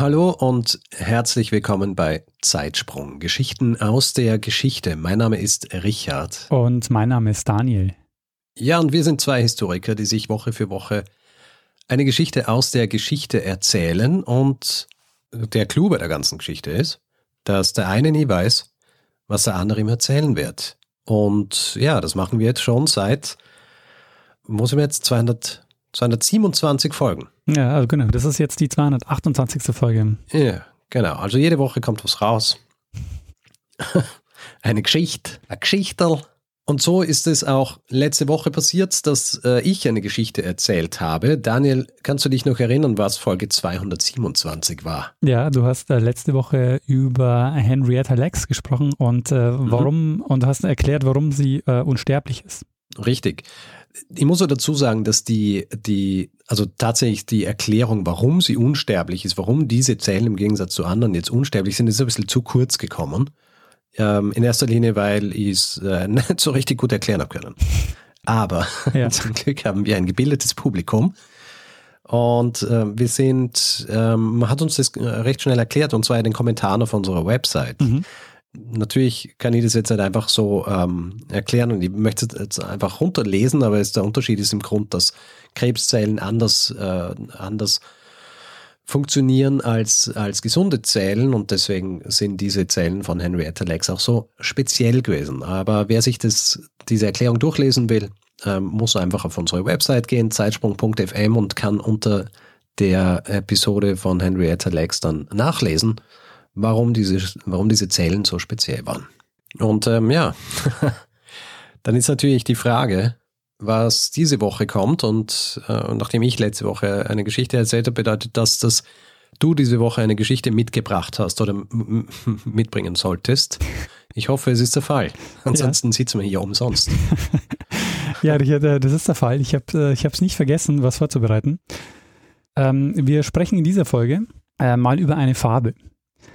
Hallo und herzlich willkommen bei Zeitsprung. Geschichten aus der Geschichte. Mein Name ist Richard. Und mein Name ist Daniel. Ja, und wir sind zwei Historiker, die sich Woche für Woche eine Geschichte aus der Geschichte erzählen. Und der Clou bei der ganzen Geschichte ist, dass der eine nie weiß, was der andere ihm erzählen wird. Und ja, das machen wir jetzt schon seit, wo sind wir jetzt, 200, 227 Folgen. Ja, also genau. Das ist jetzt die 228. Folge. Ja, genau. Also jede Woche kommt was raus. eine Geschichte, ein Geschichterl. Und so ist es auch letzte Woche passiert, dass äh, ich eine Geschichte erzählt habe. Daniel, kannst du dich noch erinnern, was Folge 227 war? Ja, du hast äh, letzte Woche über Henrietta Lacks gesprochen und äh, warum mhm. und hast erklärt, warum sie äh, unsterblich ist. Richtig. Ich muss auch dazu sagen, dass die, die, also tatsächlich die Erklärung, warum sie unsterblich ist, warum diese Zellen im Gegensatz zu anderen jetzt unsterblich sind, ist ein bisschen zu kurz gekommen. Ähm, in erster Linie, weil ich es äh, nicht so richtig gut erklären habe können. Aber ja. zum Glück haben wir ein gebildetes Publikum. Und äh, wir sind, ähm, man hat uns das äh, recht schnell erklärt, und zwar in den Kommentaren auf unserer Website. Mhm. Natürlich kann ich das jetzt nicht einfach so ähm, erklären und ich möchte es jetzt einfach runterlesen, aber der Unterschied ist im Grund, dass Krebszellen anders, äh, anders funktionieren als, als gesunde Zellen und deswegen sind diese Zellen von Henrietta Lacks auch so speziell gewesen. Aber wer sich das, diese Erklärung durchlesen will, ähm, muss einfach auf unsere Website gehen, zeitsprung.fm und kann unter der Episode von Henrietta Lacks dann nachlesen warum diese, warum diese Zellen so speziell waren. Und ähm, ja, dann ist natürlich die Frage, was diese Woche kommt. Und äh, nachdem ich letzte Woche eine Geschichte erzählt habe, bedeutet das, dass du diese Woche eine Geschichte mitgebracht hast oder mitbringen solltest. Ich hoffe, es ist der Fall. Ansonsten ja. sitzen wir hier umsonst. ja, das ist der Fall. Ich habe es äh, nicht vergessen, was vorzubereiten. Ähm, wir sprechen in dieser Folge äh, mal über eine Farbe.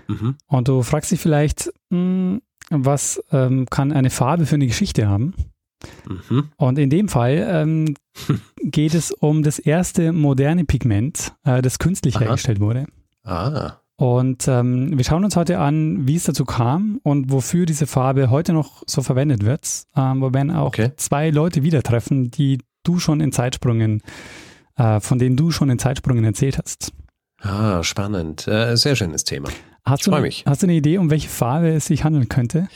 Mhm. Und du fragst dich vielleicht, mh, hm, was ähm, kann eine Farbe für eine Geschichte haben? Mhm. Und in dem Fall ähm, geht es um das erste moderne Pigment, äh, das künstlich Aha. hergestellt wurde. Ah. Und ähm, wir schauen uns heute an, wie es dazu kam und wofür diese Farbe heute noch so verwendet wird. Ähm, wo werden auch okay. zwei Leute wieder treffen, die du schon in Zeitsprüngen, äh, von denen du schon in Zeitsprüngen erzählt hast. Ah, spannend. Äh, sehr schönes Thema. Hast freue mich. Hast du eine Idee, um welche Farbe es sich handeln könnte?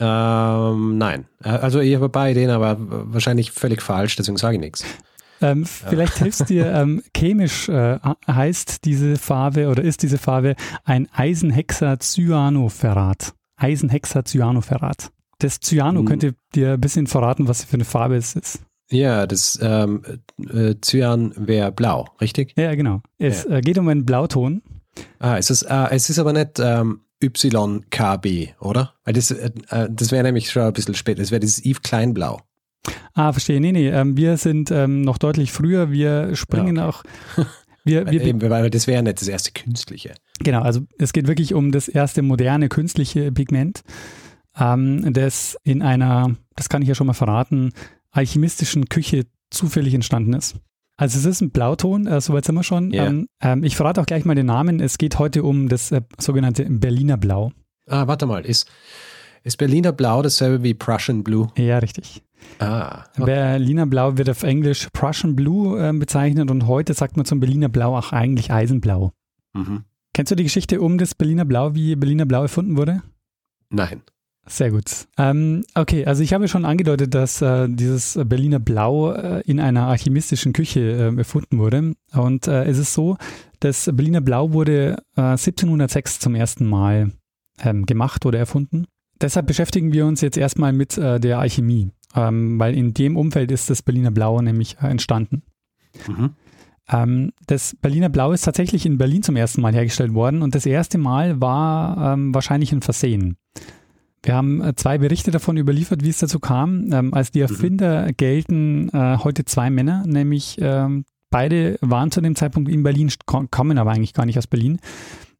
Ähm, nein. Äh, also ich habe beide Ideen, aber wahrscheinlich völlig falsch, deswegen sage ich nichts. Ähm, vielleicht hilfst dir, ähm, chemisch äh, heißt diese Farbe oder ist diese Farbe ein Eisenhexacyanoferrat. Eisenhexacyanoferrat. Das Cyano hm. könnte dir ein bisschen verraten, was für eine Farbe es ist. Ja, das ähm, äh, Cyan wäre blau, richtig? Ja, genau. Es ja. Äh, geht um einen Blauton. Ah, es ist, äh, es ist aber nicht ähm, YKB, oder? Weil das, äh, äh, das wäre nämlich schon ein bisschen spät. Das wäre dieses Eve Kleinblau. Ah, verstehe. Nee, nee, ähm, wir sind ähm, noch deutlich früher. Wir springen ja, okay. auch. Wir, wir, Eben, weil das wäre nicht das erste künstliche. Genau, also es geht wirklich um das erste moderne künstliche Pigment, ähm, das in einer, das kann ich ja schon mal verraten, alchemistischen Küche zufällig entstanden ist. Also es ist ein Blauton, äh, soweit sind wir schon. Yeah. Ähm, ähm, ich verrate auch gleich mal den Namen. Es geht heute um das äh, sogenannte Berliner Blau. Ah, warte mal, ist, ist Berliner Blau dasselbe wie Prussian Blue? Ja, richtig. Ah, okay. Berliner Blau wird auf Englisch Prussian Blue äh, bezeichnet und heute sagt man zum Berliner Blau auch eigentlich Eisenblau. Mhm. Kennst du die Geschichte um das Berliner Blau, wie Berliner Blau erfunden wurde? Nein. Sehr gut. Ähm, okay, also ich habe schon angedeutet, dass äh, dieses Berliner Blau äh, in einer alchemistischen Küche äh, erfunden wurde. Und äh, es ist so, das Berliner Blau wurde 1706 äh, zum ersten Mal ähm, gemacht oder erfunden. Deshalb beschäftigen wir uns jetzt erstmal mit äh, der Alchemie, ähm, weil in dem Umfeld ist das Berliner Blau nämlich entstanden. Mhm. Ähm, das Berliner Blau ist tatsächlich in Berlin zum ersten Mal hergestellt worden und das erste Mal war ähm, wahrscheinlich ein Versehen. Wir haben äh, zwei Berichte davon überliefert, wie es dazu kam. Ähm, als die mhm. Erfinder mhm. gelten äh, heute zwei Männer, nämlich ähm, beide waren zu dem Zeitpunkt in Berlin, kommen aber eigentlich gar nicht aus Berlin.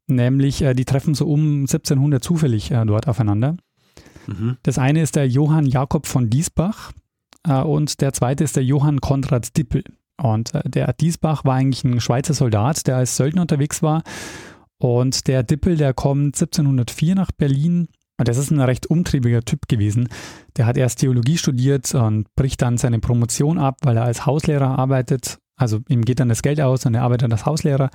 Nämlich, äh, die treffen so um 1700 zufällig äh, dort aufeinander. Mhm. Das eine ist der Johann Jakob von Diesbach äh, und der zweite ist der Johann Konrad Dippel. Und äh, der Diesbach war eigentlich ein Schweizer Soldat, der als Söldner unterwegs war. Und der Dippel, der kommt 1704 nach Berlin. Und das ist ein recht umtriebiger Typ gewesen. Der hat erst Theologie studiert und bricht dann seine Promotion ab, weil er als Hauslehrer arbeitet. Also ihm geht dann das Geld aus und er arbeitet als Hauslehrer,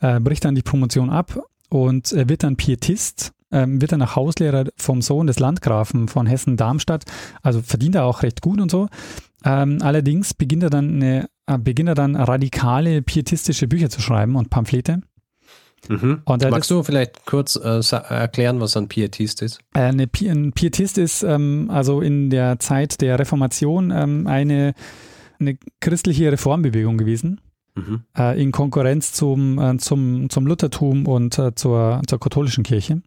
äh, bricht dann die Promotion ab und wird dann Pietist, äh, wird dann nach Hauslehrer vom Sohn des Landgrafen von Hessen-Darmstadt. Also verdient er auch recht gut und so. Ähm, allerdings beginnt er dann eine äh, beginnt er dann radikale pietistische Bücher zu schreiben und Pamphlete. Mhm. Und Magst du vielleicht kurz äh, erklären, was ein Pietist ist? Äh, eine, ein Pietist ist ähm, also in der Zeit der Reformation ähm, eine, eine christliche Reformbewegung gewesen. Mhm. Äh, in Konkurrenz zum, äh, zum, zum Luthertum und äh, zur, zur katholischen Kirche.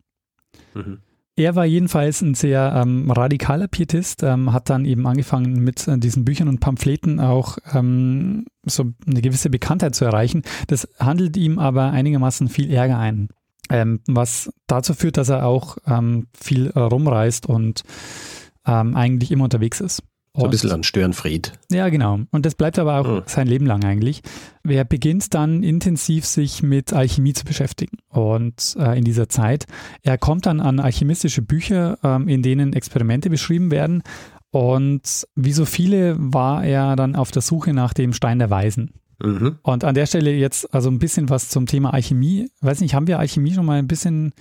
Mhm. Er war jedenfalls ein sehr ähm, radikaler Pietist, ähm, hat dann eben angefangen mit äh, diesen Büchern und Pamphleten auch ähm, so eine gewisse Bekanntheit zu erreichen. Das handelt ihm aber einigermaßen viel Ärger ein, ähm, was dazu führt, dass er auch ähm, viel rumreist und ähm, eigentlich immer unterwegs ist. So ein bisschen an Störenfried. Ja, genau. Und das bleibt aber auch mhm. sein Leben lang eigentlich. Er beginnt dann intensiv sich mit Alchemie zu beschäftigen. Und äh, in dieser Zeit, er kommt dann an alchemistische Bücher, ähm, in denen Experimente beschrieben werden. Und wie so viele war er dann auf der Suche nach dem Stein der Weisen. Mhm. Und an der Stelle jetzt also ein bisschen was zum Thema Alchemie. Weiß nicht, haben wir Alchemie schon mal ein bisschen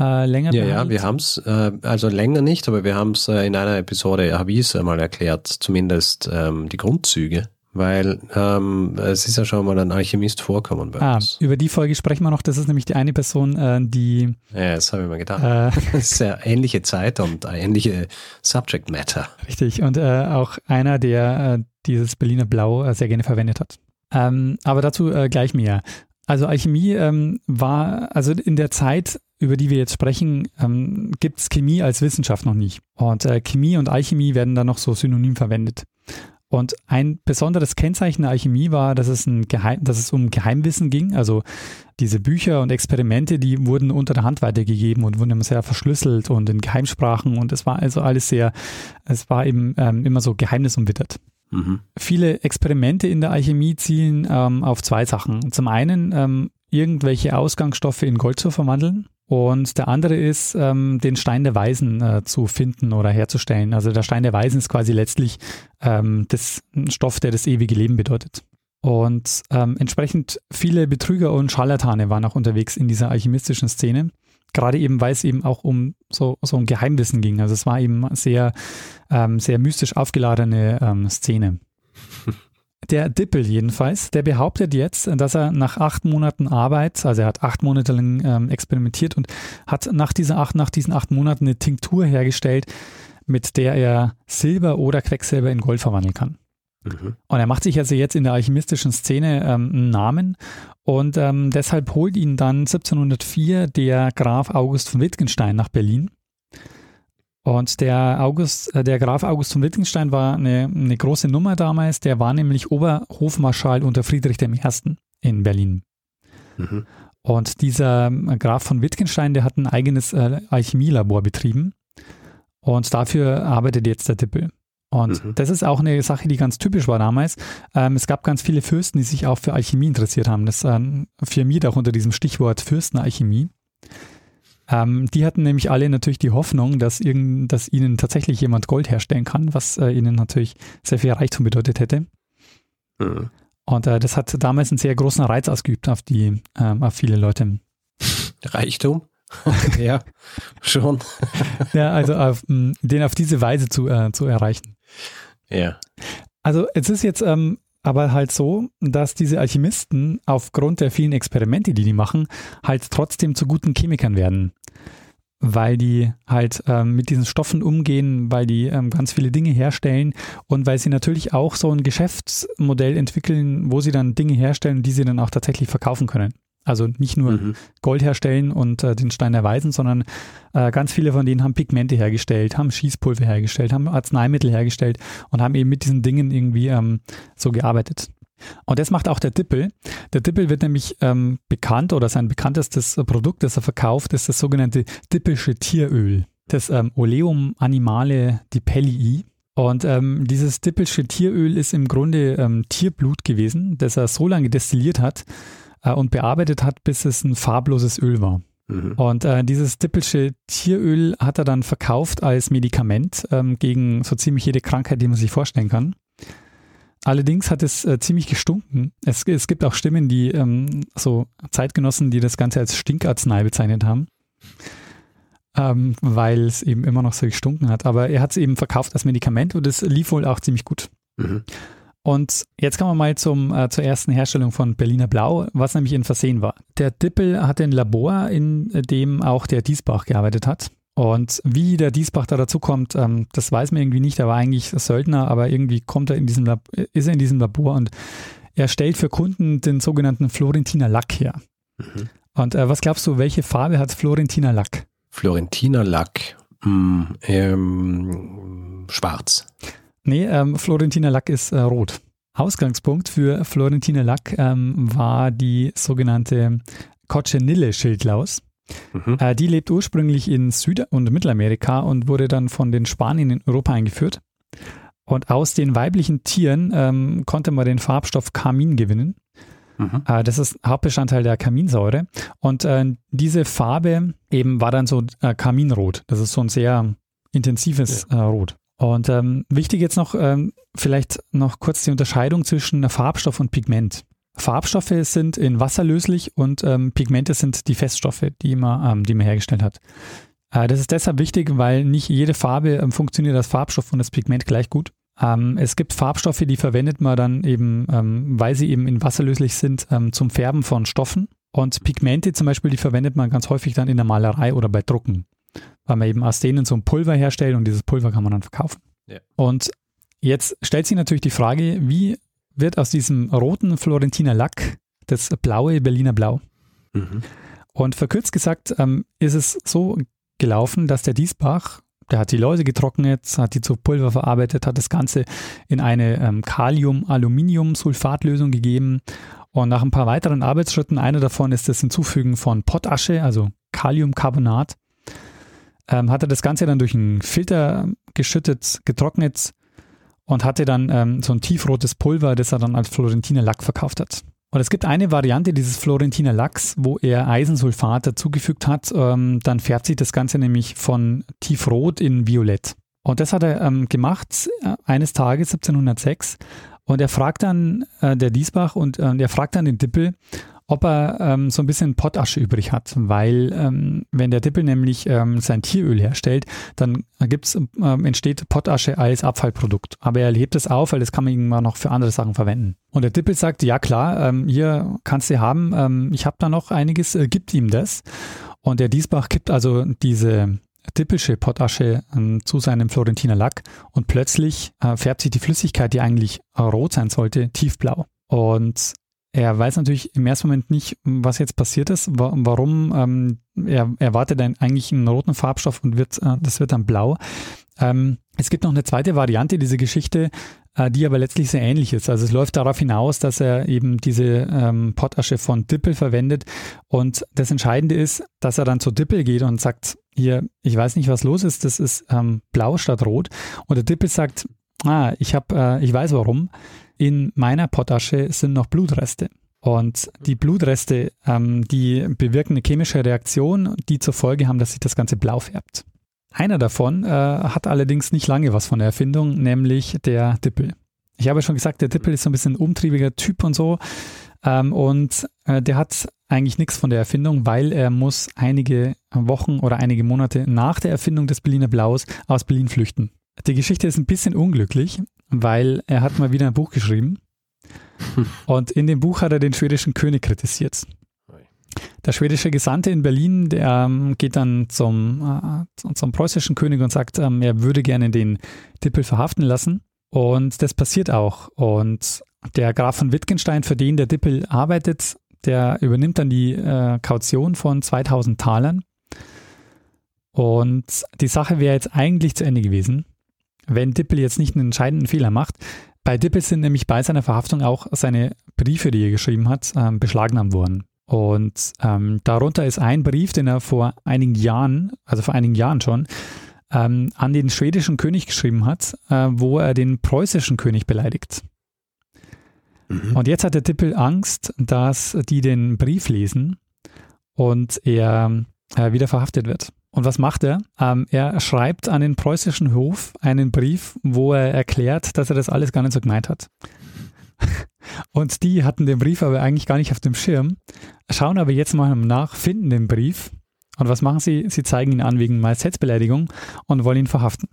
äh, länger Ja, ja, wir haben es, äh, also länger nicht, aber wir haben es äh, in einer Episode, habe ich es mal erklärt, zumindest ähm, die Grundzüge. Weil ähm, es ist ja schon mal ein Alchemist vorkommen bei ah, uns. Über die Folge sprechen wir noch. Das ist nämlich die eine Person, äh, die. Ja, das habe ich mir gedacht. Äh, ja ähnliche Zeit und ähnliche Subject Matter. Richtig. Und äh, auch einer, der äh, dieses Berliner Blau äh, sehr gerne verwendet hat. Ähm, aber dazu äh, gleich mehr. Also Alchemie ähm, war, also in der Zeit über die wir jetzt sprechen, ähm, gibt es Chemie als Wissenschaft noch nicht. Und äh, Chemie und Alchemie werden dann noch so synonym verwendet. Und ein besonderes Kennzeichen der Alchemie war, dass es, ein Geheim, dass es um Geheimwissen ging. Also diese Bücher und Experimente, die wurden unter der Hand weitergegeben und wurden immer sehr verschlüsselt und in Geheimsprachen. Und es war also alles sehr, es war eben ähm, immer so geheimnisumwittert. Mhm. Viele Experimente in der Alchemie zielen ähm, auf zwei Sachen. Zum einen ähm, irgendwelche Ausgangsstoffe in Gold zu verwandeln und der andere ist, ähm, den Stein der Weisen äh, zu finden oder herzustellen. Also der Stein der Weisen ist quasi letztlich ähm, das Stoff, der das ewige Leben bedeutet. Und ähm, entsprechend viele Betrüger und Scharlatane waren auch unterwegs in dieser alchemistischen Szene. Gerade eben, weil es eben auch um so, so ein Geheimwissen ging. Also es war eben sehr, ähm, sehr mystisch aufgeladene ähm, Szene. Der Dippel jedenfalls, der behauptet jetzt, dass er nach acht Monaten Arbeit, also er hat acht Monate lang ähm, experimentiert und hat nach, dieser acht, nach diesen acht Monaten eine Tinktur hergestellt, mit der er Silber oder Quecksilber in Gold verwandeln kann. Mhm. Und er macht sich also jetzt in der alchemistischen Szene ähm, einen Namen und ähm, deshalb holt ihn dann 1704 der Graf August von Wittgenstein nach Berlin und der August, äh, der Graf August von Wittgenstein war eine, eine große Nummer damals. Der war nämlich Oberhofmarschall unter Friedrich I. in Berlin. Mhm. Und dieser Graf von Wittgenstein, der hat ein eigenes äh, Alchemielabor betrieben. Und dafür arbeitet jetzt der Dippel. Und mhm. das ist auch eine Sache, die ganz typisch war damals. Ähm, es gab ganz viele Fürsten, die sich auch für Alchemie interessiert haben. Das ähm, firmiert auch unter diesem Stichwort Fürstenalchemie. Ähm, die hatten nämlich alle natürlich die Hoffnung, dass, irgend, dass ihnen tatsächlich jemand Gold herstellen kann, was äh, ihnen natürlich sehr viel Reichtum bedeutet hätte. Mhm. Und äh, das hat damals einen sehr großen Reiz ausgeübt auf die, ähm, auf viele Leute. Reichtum? ja, schon. ja, also auf, den auf diese Weise zu, äh, zu erreichen. Ja. Also es ist jetzt ähm, aber halt so, dass diese Alchemisten aufgrund der vielen Experimente, die die machen, halt trotzdem zu guten Chemikern werden. weil die halt ähm, mit diesen Stoffen umgehen, weil die ähm, ganz viele Dinge herstellen und weil sie natürlich auch so ein Geschäftsmodell entwickeln, wo sie dann Dinge herstellen, die sie dann auch tatsächlich verkaufen können. Also nicht nur mhm. Gold herstellen und äh, den Stein erweisen, sondern äh, ganz viele von denen haben Pigmente hergestellt, haben Schießpulver hergestellt, haben Arzneimittel hergestellt und haben eben mit diesen Dingen irgendwie ähm, so gearbeitet. Und das macht auch der Dippel. Der Dippel wird nämlich ähm, bekannt oder sein bekanntestes Produkt, das er verkauft, ist das sogenannte Dippelsche Tieröl. Das ähm, Oleum Animale Dipellii. Und ähm, dieses Dippelsche Tieröl ist im Grunde ähm, Tierblut gewesen, das er so lange destilliert hat äh, und bearbeitet hat, bis es ein farbloses Öl war. Mhm. Und äh, dieses Dippelsche Tieröl hat er dann verkauft als Medikament ähm, gegen so ziemlich jede Krankheit, die man sich vorstellen kann. Allerdings hat es äh, ziemlich gestunken. Es, es, gibt auch Stimmen, die ähm, so Zeitgenossen, die das Ganze als Stinkarznei bezeichnet haben, ähm, weil es eben immer noch so gestunken hat. Aber er hat es eben verkauft als Medikament und es lief wohl auch ziemlich gut. Mhm. Und jetzt kommen wir mal zum, äh, zur ersten Herstellung von Berliner Blau, was nämlich in Versehen war. Der Dippel hatte ein Labor, in dem auch der Diesbach gearbeitet hat. Und wie der Diesbach da dazu kommt, ähm, das weiß man irgendwie nicht. Er war eigentlich Söldner, aber irgendwie kommt er in diesem Lab ist er in diesem Labor und er stellt für Kunden den sogenannten Florentiner Lack her. Mhm. Und äh, was glaubst du, welche Farbe hat Florentiner Lack? Florentiner Lack, mm, ähm, schwarz. Nee, ähm, Florentiner Lack ist äh, rot. Ausgangspunkt für Florentiner Lack ähm, war die sogenannte Cochenille-Schildlaus. Mhm. Äh, die lebt ursprünglich in Süd- und Mittelamerika und wurde dann von den Spaniern in Europa eingeführt. Und aus den weiblichen Tieren ähm, konnte man den Farbstoff Carmin gewinnen. Mhm. Äh, das ist Hauptbestandteil der Kaminsäure. Und äh, diese Farbe eben war dann so äh, Kaminrot. Das ist so ein sehr intensives ja. Äh, Rot. Und ähm, wichtig jetzt noch, ähm, vielleicht noch kurz die Unterscheidung zwischen Farbstoff und Pigment. Farbstoffe sind in Wasser löslich und ähm, Pigmente sind die Feststoffe, die man, ähm, die man hergestellt hat. Äh, das ist deshalb wichtig, weil nicht jede Farbe ähm, funktioniert als Farbstoff und das Pigment gleich gut. Ähm, es gibt Farbstoffe, die verwendet man dann eben, weil sie eben in Wasser löslich sind, zum Färben von Stoffen. Und Pigmente zum Beispiel, die verwendet man ganz häufig dann in der Malerei oder bei Drucken, weil man eben aus denen so ein Pulver herstellt und dieses Pulver kann man dann verkaufen. Ja. Und jetzt stellt sich natürlich die Frage, wie wird aus diesem roten Florentiner Lack das blaue Berliner Blau. Mhm. Und verkürzt gesagt ähm, ist es so gelaufen, dass der Diesbach, der hat die Läuse getrocknet, hat die zu Pulver verarbeitet, hat das Ganze in eine ähm, Kalium-Aluminium-Sulfatlösung gegeben. Und nach ein paar weiteren Arbeitsschritten, einer davon ist das Hinzufügen von Potasche, also Kaliumcarbonat, ähm, hat er das Ganze dann durch einen Filter geschüttet, getrocknet und hatte dann ähm, so ein tiefrotes Pulver, das er dann als Florentiner Lack verkauft hat. Und es gibt eine Variante dieses Florentiner Lacks, wo er Eisensulfat dazugefügt hat. Ähm, dann färbt sich das Ganze nämlich von tiefrot in violett. Und das hat er ähm, gemacht äh, eines Tages 1706. Und er fragt dann, äh, der Diesbach, und äh, er fragt dann den Dippel, ob er ähm, so ein bisschen Pottasche übrig hat, weil ähm, wenn der Dippel nämlich ähm, sein Tieröl herstellt, dann gibt's, ähm, entsteht Pottasche als Abfallprodukt. Aber er hebt es auf, weil das kann man irgendwann noch für andere Sachen verwenden. Und der Dippel sagt, ja klar, ähm, hier kannst du haben, ähm, ich habe da noch einiges, äh, gibt ihm das. Und der Diesbach kippt also diese Dippelsche Pottasche ähm, zu seinem Florentiner Lack und plötzlich äh, färbt sich die Flüssigkeit, die eigentlich rot sein sollte, tiefblau. Und er weiß natürlich im ersten Moment nicht, was jetzt passiert ist, warum ähm, er erwartet dann eigentlich einen roten Farbstoff und wird, äh, das wird dann blau. Ähm, es gibt noch eine zweite Variante dieser Geschichte, äh, die aber letztlich sehr ähnlich ist. Also es läuft darauf hinaus, dass er eben diese ähm, Pottasche von Dippel verwendet und das Entscheidende ist, dass er dann zu Dippel geht und sagt, hier, ich weiß nicht, was los ist, das ist ähm, blau statt rot. Und der Dippel sagt, ah, ich habe, äh, ich weiß warum in meiner Potasche sind noch Blutreste. Und die Blutreste, ähm, die bewirken eine chemische Reaktion, die zur Folge haben, dass sich das Ganze blau färbt. Einer davon äh, hat allerdings nicht lange was von der Erfindung, nämlich der Dippel. Ich habe schon gesagt, der Dippel ist so ein bisschen ein umtriebiger Typ und so. Ähm, und äh, der hat eigentlich nichts von der Erfindung, weil er muss einige Wochen oder einige Monate nach der Erfindung des Berliner Blaus aus Berlin flüchten. Die Geschichte ist ein bisschen unglücklich, weil er hat mal wieder ein Buch geschrieben und in dem Buch hat er den schwedischen König kritisiert. Der schwedische Gesandte in Berlin, der ähm, geht dann zum, äh, zum preußischen König und sagt, ähm, er würde gerne den Dippel verhaften lassen. Und das passiert auch. Und der Graf von Wittgenstein, für den der Dippel arbeitet, der übernimmt dann die äh, Kaution von 2000 Talern. Und die Sache wäre jetzt eigentlich zu Ende gewesen, wenn Dippel jetzt nicht einen entscheidenden Fehler macht. Bei Dippel sind nämlich bei seiner Verhaftung auch seine Briefe, die er geschrieben hat, ähm, beschlagnahmt worden. Und ähm, darunter ist ein Brief, den er vor einigen Jahren, also vor einigen Jahren schon, ähm, an den schwedischen König geschrieben hat, äh, wo er den preußischen König beleidigt. Mhm. Und jetzt hat der Dippel Angst, dass die den Brief lesen und er äh, wieder verhaftet wird. Und was macht er? Ähm, er schreibt an den preußischen Hof einen Brief, wo er erklärt, dass er das alles gar nicht so gemeint hat. Und die hatten den Brief aber eigentlich gar nicht auf dem Schirm, schauen aber jetzt mal nach, finden den Brief. Und was machen sie? Sie zeigen ihn an wegen Majestätsbeleidigung und wollen ihn verhaften.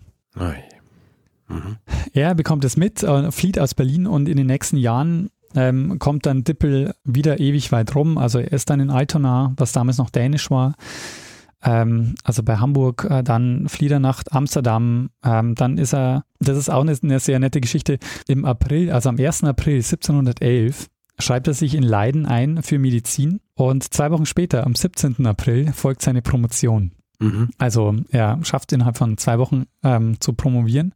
Mhm. Er bekommt es mit, äh, flieht aus Berlin und in den nächsten Jahren ähm, kommt dann Dippel wieder ewig weit rum. Also er ist dann in Altona, was damals noch dänisch war. Ähm, also bei Hamburg, äh, dann flieht er nach Amsterdam, ähm, dann ist er, das ist auch eine, eine, sehr nette Geschichte, im April, also am 1. April 1711 schreibt er sich in Leiden ein für Medizin und zwei Wochen später, am 17. April, folgt seine Promotion. Mhm. Also er schafft innerhalb von zwei Wochen ähm, zu promovieren.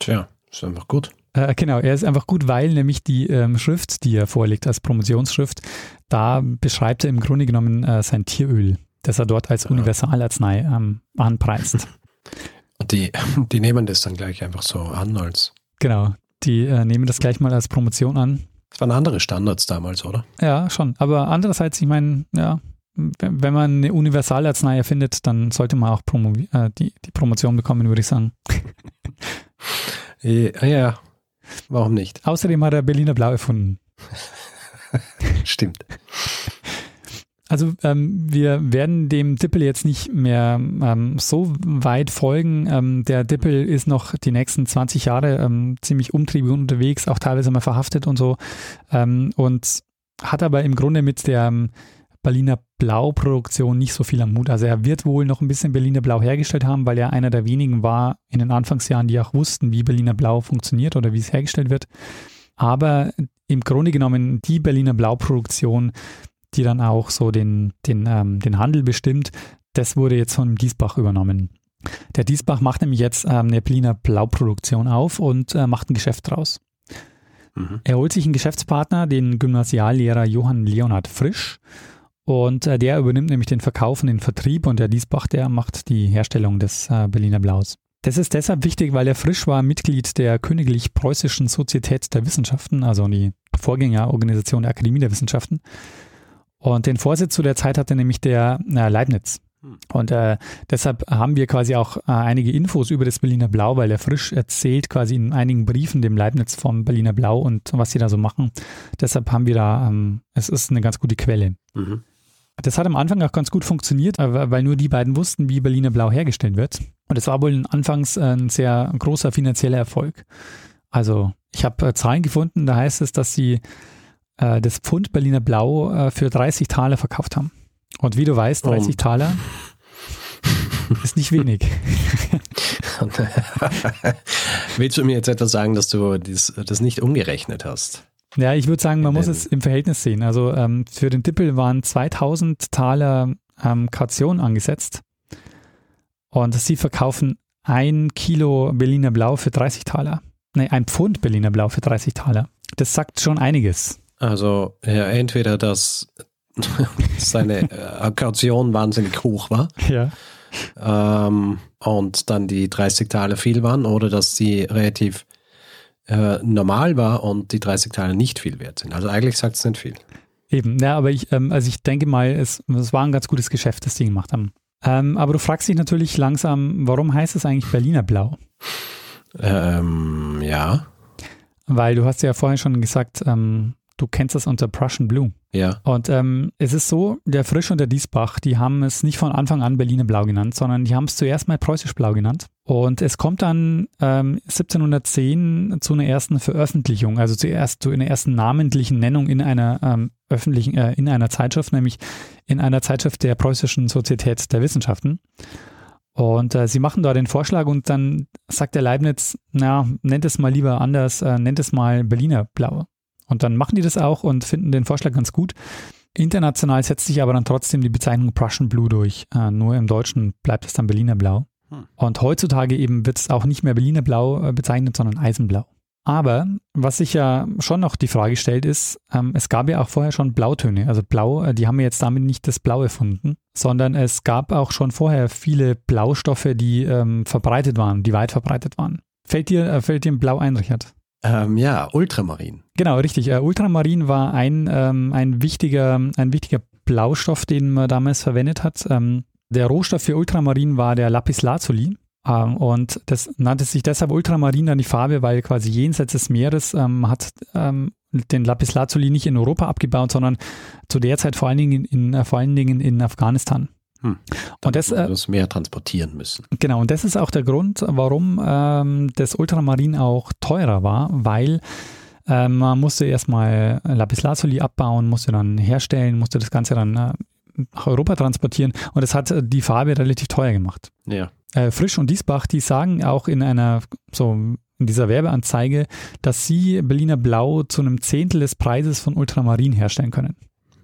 Tja, ist einfach gut. Äh, genau, er ist einfach gut, weil nämlich die ähm, Schrift, die er vorlegt als Promotionsschrift, da beschreibt er im Grunde genommen äh, sein Tieröl, das er dort als Universalarznei ähm, anpreist. Und die, die nehmen das dann gleich einfach so an als. Genau, die äh, nehmen das gleich mal als Promotion an. Das waren andere Standards damals, oder? Ja, schon. Aber andererseits, ich meine, ja, wenn man eine Universalarznei erfindet, dann sollte man auch äh, die, die Promotion bekommen, würde ich sagen. ja, ja, Warum nicht? Außerdem hat er Berliner Blau erfunden. Stimmt. Also ähm, wir werden dem Dippel jetzt nicht mehr ähm, so weit folgen. Ähm, der Dippel ist noch die nächsten 20 Jahre ähm, ziemlich umtriebig unterwegs, auch teilweise mal verhaftet und so. Ähm, und hat aber im Grunde mit der ähm, Berliner Blau-Produktion nicht so viel am Mut. Also er wird wohl noch ein bisschen Berliner Blau hergestellt haben, weil er einer der wenigen war in den Anfangsjahren, die auch wussten, wie Berliner Blau funktioniert oder wie es hergestellt wird. Aber im Grunde genommen die Berliner Blau-Produktion, die dann auch so den, den, ähm, den Handel bestimmt, das wurde jetzt von Diesbach übernommen. Der Diesbach macht nämlich jetzt ähm, eine Berliner Blauproduktion auf und äh, macht ein Geschäft draus. Mhm. Er holt sich einen Geschäftspartner, den Gymnasiallehrer Johann Leonhard Frisch, und äh, der übernimmt nämlich den Verkauf und den Vertrieb und der Diesbach, der macht die Herstellung des äh, Berliner Blaus. Das ist deshalb wichtig, weil er frisch war Mitglied der Königlich Preußischen Sozietät der Wissenschaften, also die Vorgängerorganisation der Akademie der Wissenschaften. Und den Vorsitz zu der Zeit hatte nämlich der äh, Leibniz. Hm. Und äh, deshalb haben wir quasi auch äh, einige Infos über das Berliner Blau, weil er frisch erzählt quasi in einigen Briefen dem Leibniz vom Berliner Blau und was sie da so machen. Deshalb haben wir da, ähm, es ist eine ganz gute Quelle. Mhm. Das hat am Anfang auch ganz gut funktioniert, äh, weil nur die beiden wussten, wie Berliner Blau hergestellt wird. Und es war wohl anfangs ein sehr großer finanzieller Erfolg. Also ich habe äh, Zahlen gefunden, da heißt es, dass sie äh, das Pfund Berliner Blau äh, für 30 Taler verkauft haben. Und wie du weißt, 30 oh. Taler ist nicht wenig. Willst du mir jetzt etwas sagen, dass du das, das nicht umgerechnet hast? Ja, ich würde sagen, man muss es im Verhältnis sehen. Also ähm, für den Dippel waren 2000 Taler ähm, Kaution angesetzt und sie verkaufen ein Kilo Berliner Blau für 30 Taler. Nee, ein Pfund Berliner Blau für 30 Taler. Das sagt schon einiges. Also ja, entweder, dass seine äh, Kaution wahnsinnig hoch war ja. ähm, und dann die 30 Taler viel waren oder dass sie relativ äh, normal war und die 30 Teile nicht viel wert sind. Also eigentlich sagt es nicht viel. Eben, ja, aber ich, ähm, also ich denke mal, es, es war ein ganz gutes Geschäft, das die gemacht haben. Ähm, aber du fragst dich natürlich langsam, warum heißt es eigentlich Berliner Blau? Ähm, ja. Weil du hast ja vorhin schon gesagt, ähm, du kennst das unter Prussian Blue. Ja. Und ähm, es ist so, der Frisch und der Diesbach, die haben es nicht von Anfang an Berliner Blau genannt, sondern die haben es zuerst mal Preußisch Blau genannt. Und es kommt dann ähm, 1710 zu einer ersten Veröffentlichung, also zuerst zu einer ersten namentlichen Nennung in einer ähm, öffentlichen, äh, in einer Zeitschrift, nämlich in einer Zeitschrift der Preußischen Sozietät der Wissenschaften. Und äh, sie machen da den Vorschlag und dann sagt der Leibniz, na, nennt es mal lieber anders, äh, nennt es mal Berliner Blau. Und dann machen die das auch und finden den Vorschlag ganz gut. International setzt sich aber dann trotzdem die Bezeichnung Prussian Blue durch. Äh, nur im Deutschen bleibt es dann Berliner Blau. Hm. Und heutzutage eben wird es auch nicht mehr Berliner Blau äh, bezeichnet, sondern Eisenblau. Aber was sich ja schon noch die Frage stellt, ist, ähm, es gab ja auch vorher schon Blautöne. Also Blau, äh, die haben ja jetzt damit nicht das Blau erfunden, sondern es gab auch schon vorher viele Blaustoffe, die ähm, verbreitet waren, die weit verbreitet waren. Fällt dir, äh, fällt dir ein Blau ein, Richard? Ähm, ja, Ultramarin. Genau, richtig. Äh, Ultramarin war ein, ähm, ein, wichtiger, ein wichtiger Blaustoff, den man damals verwendet hat. Ähm, der Rohstoff für Ultramarin war der Lapislazuli. Ähm, und das nannte sich deshalb Ultramarin dann die Farbe, weil quasi jenseits des Meeres ähm, hat ähm, den Lapislazuli nicht in Europa abgebaut, sondern zu der Zeit vor allen Dingen in, in vor allen Dingen in Afghanistan. Hm. Und das, äh, das mehr transportieren müssen. Genau, und das ist auch der Grund, warum ähm, das Ultramarin auch teurer war, weil äh, man musste erstmal Lapislazuli abbauen, musste dann herstellen, musste das Ganze dann äh, nach Europa transportieren und das hat die Farbe relativ teuer gemacht. Ja. Äh, Frisch und Diesbach, die sagen auch in einer so in dieser Werbeanzeige, dass sie Berliner Blau zu einem Zehntel des Preises von Ultramarin herstellen können.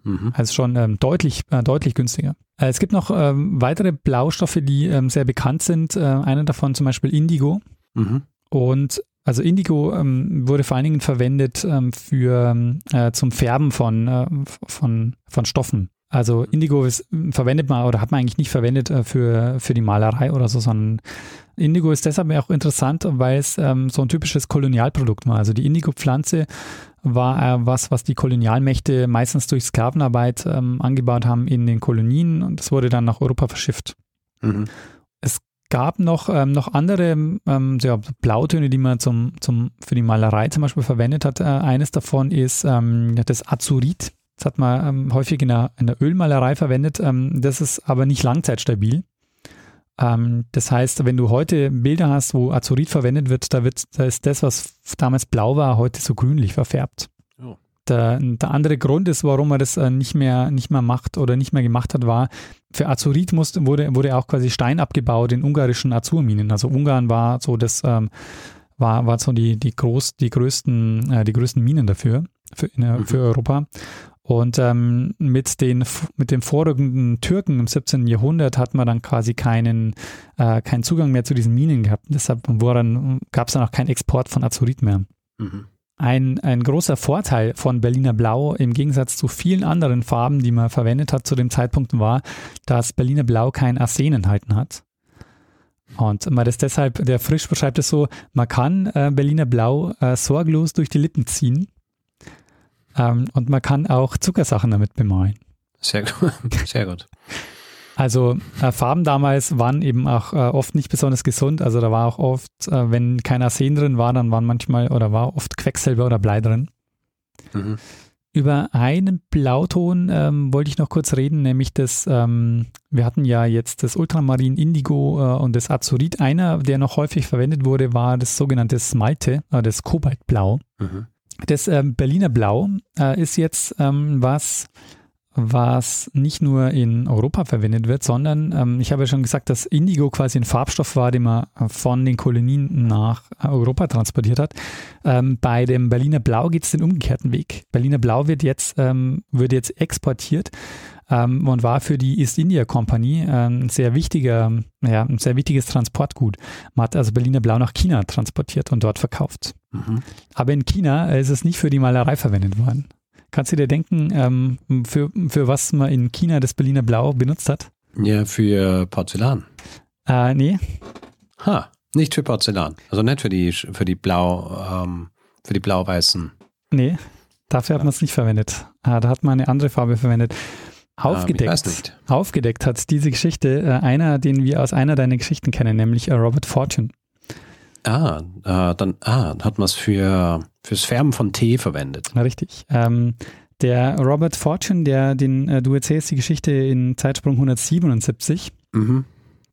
Mhm. Also schon ähm, deutlich, äh, deutlich günstiger. Äh, es gibt noch ähm, weitere Blaustoffe, die ähm, sehr bekannt sind. Äh, einer davon zum Beispiel Indigo. Mhm. Und also Indigo ähm, wurde vor allen Dingen verwendet ähm, für ähm, äh, zum Färben von, äh, von, von Stoffen. Also Indigo ist, verwendet man oder hat man eigentlich nicht verwendet äh, für, für die Malerei oder so, sondern Indigo ist deshalb auch interessant, weil es ähm, so ein typisches Kolonialprodukt war. Also die Indigo-Pflanze war äh, was, was die Kolonialmächte meistens durch Sklavenarbeit ähm, angebaut haben in den Kolonien und es wurde dann nach Europa verschifft. Mhm. Es gab noch, ähm, noch andere ähm, ja, Blautöne, die man zum, zum, für die Malerei zum Beispiel verwendet hat. Äh, eines davon ist ähm, das Azurit. Das hat man ähm, häufig in der, in der Ölmalerei verwendet. Ähm, das ist aber nicht langzeitstabil. Ähm, das heißt, wenn du heute Bilder hast, wo Azurit verwendet wird, da, wird, da ist das, was damals blau war, heute so grünlich verfärbt. Oh. Der, der, andere Grund ist, warum man das äh, nicht mehr, nicht mehr macht oder nicht mehr gemacht hat, war, für Azurit musste, wurde, wurde auch quasi Stein abgebaut in ungarischen Azurminen. Also Ungarn war so das, ähm, war, war so die, die, groß, die, größten, äh, die größten Minen dafür, für, in, mhm. für Europa. Und ähm, mit, den, mit dem vorrückenden Türken im 17. Jahrhundert hat man dann quasi keinen, äh, keinen Zugang mehr zu diesen Minen gehabt. Deshalb gab es dann auch keinen Export von Azurit mehr. Mhm. Ein, ein großer Vorteil von Berliner Blau im Gegensatz zu vielen anderen Farben, die man verwendet hat zu dem Zeitpunkt, war, dass Berliner Blau kein Arsen enthalten hat. Und man das deshalb, der Frisch beschreibt es so, man kann äh, Berliner Blau äh, sorglos durch die Lippen ziehen ähm, und man kann auch Zuckersachen damit bemalen. Sehr gut. Sehr gut. Also äh, Farben damals waren eben auch äh, oft nicht besonders gesund. Also da war auch oft, äh, wenn kein Arsen drin war, dann waren manchmal oder war oft Quecksilber oder Blei drin. Mhm. Über einen Blauton ähm, wollte ich noch kurz reden, nämlich das, ähm, wir hatten ja jetzt das Ultramarin Indigo äh, und das Azurit. Einer, der noch häufig verwendet wurde, war das sogenannte Smalte, äh, das Kobaltblau. Mhm. Das ähm, Berliner Blau äh, ist jetzt ähm, was, was nicht nur in Europa verwendet wird, sondern ähm, ich habe ja schon gesagt, dass Indigo quasi ein Farbstoff war, den man von den Kolonien nach Europa transportiert hat. Ähm, bei dem Berliner Blau geht es den umgekehrten Weg. Berliner Blau wird jetzt, ähm, wird jetzt exportiert ähm, und war für die East India Company ähm, ein sehr wichtiger, ja, ein sehr wichtiges Transportgut. Man hat also Berliner Blau nach China transportiert und dort verkauft. Mhm. Aber in China ist es nicht für die Malerei verwendet worden. Kannst du dir denken, ähm, für, für was man in China das Berliner Blau benutzt hat? Ja, für Porzellan. Äh, nee. Ha, nicht für Porzellan. Also nicht für die, für die blau, ähm, für die blau-weißen. Nee, dafür hat man es nicht verwendet. Ah, da hat man eine andere Farbe verwendet. Aufgedeckt, ähm, aufgedeckt hat diese Geschichte äh, einer, den wir aus einer deiner Geschichten kennen, nämlich äh, Robert Fortune. Ah, äh, dann ah, hat man es für fürs Färben von Tee verwendet. Richtig. Ähm, der Robert Fortune, der den äh, du erzählst die Geschichte in Zeitsprung 177, Mhm.